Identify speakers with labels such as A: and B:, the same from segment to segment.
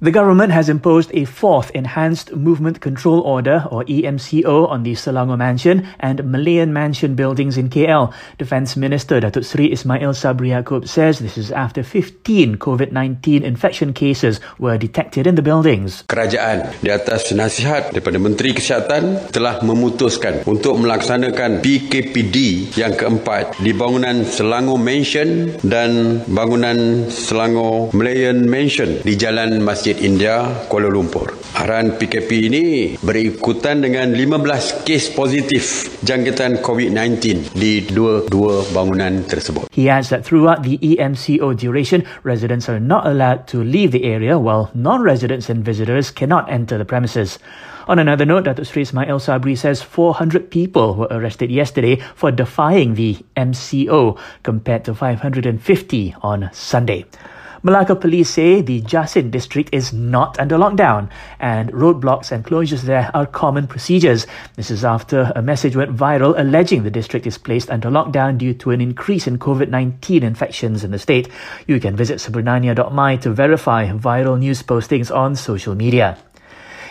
A: The government has imposed a fourth Enhanced Movement Control Order, or EMCO, on the Selangor Mansion and Malayan Mansion buildings in KL. Defence Minister Datuk Seri Ismail Sabri Yaakob says this is after 15 COVID-19 infection cases were detected in the buildings.
B: Kerajaan di atas nasihat daripada Menteri Kesihatan telah memutuskan untuk melaksanakan PKPD yang keempat di bangunan Selangor Mansion dan bangunan Selangor Malayan Mansion di Jalan Masjid Masjid India Kuala Lumpur. Arahan PKP ini berikutan dengan 15 kes positif jangkitan COVID-19 di dua-dua bangunan tersebut.
A: He adds that throughout the EMCO duration, residents are not allowed to leave the area while non-residents and visitors cannot enter the premises. On another note, Datuk Sri Ismail Sabri says 400 people were arrested yesterday for defying the MCO compared to 550 on Sunday. Malacca police say the Jasin district is not under lockdown and roadblocks and closures there are common procedures. This is after a message went viral alleging the district is placed under lockdown due to an increase in COVID-19 infections in the state. You can visit Sebenarnya.my to verify viral news postings on social media.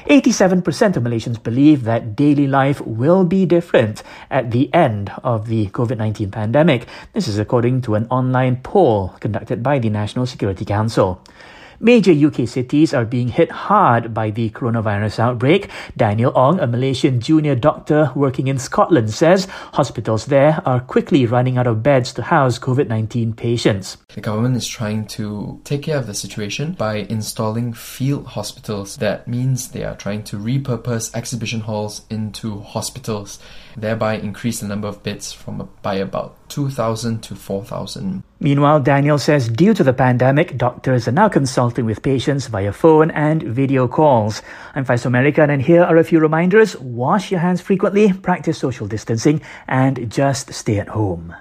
A: 87% of Malaysians believe that daily life will be different at the end of the COVID 19 pandemic. This is according to an online poll conducted by the National Security Council. Major UK cities are being hit hard by the coronavirus outbreak. Daniel Ong, a Malaysian junior doctor working in Scotland, says hospitals there are quickly running out of beds to house COVID 19 patients.
C: The government is trying to take care of the situation by installing field hospitals. That means they are trying to repurpose exhibition halls into hospitals, thereby increase the number of beds from by about 2,000 to 4,000.
A: Meanwhile, Daniel says due to the pandemic, doctors are now consulting with patients via phone and video calls. I'm Faisal American, and here are a few reminders. Wash your hands frequently, practice social distancing, and just stay at home.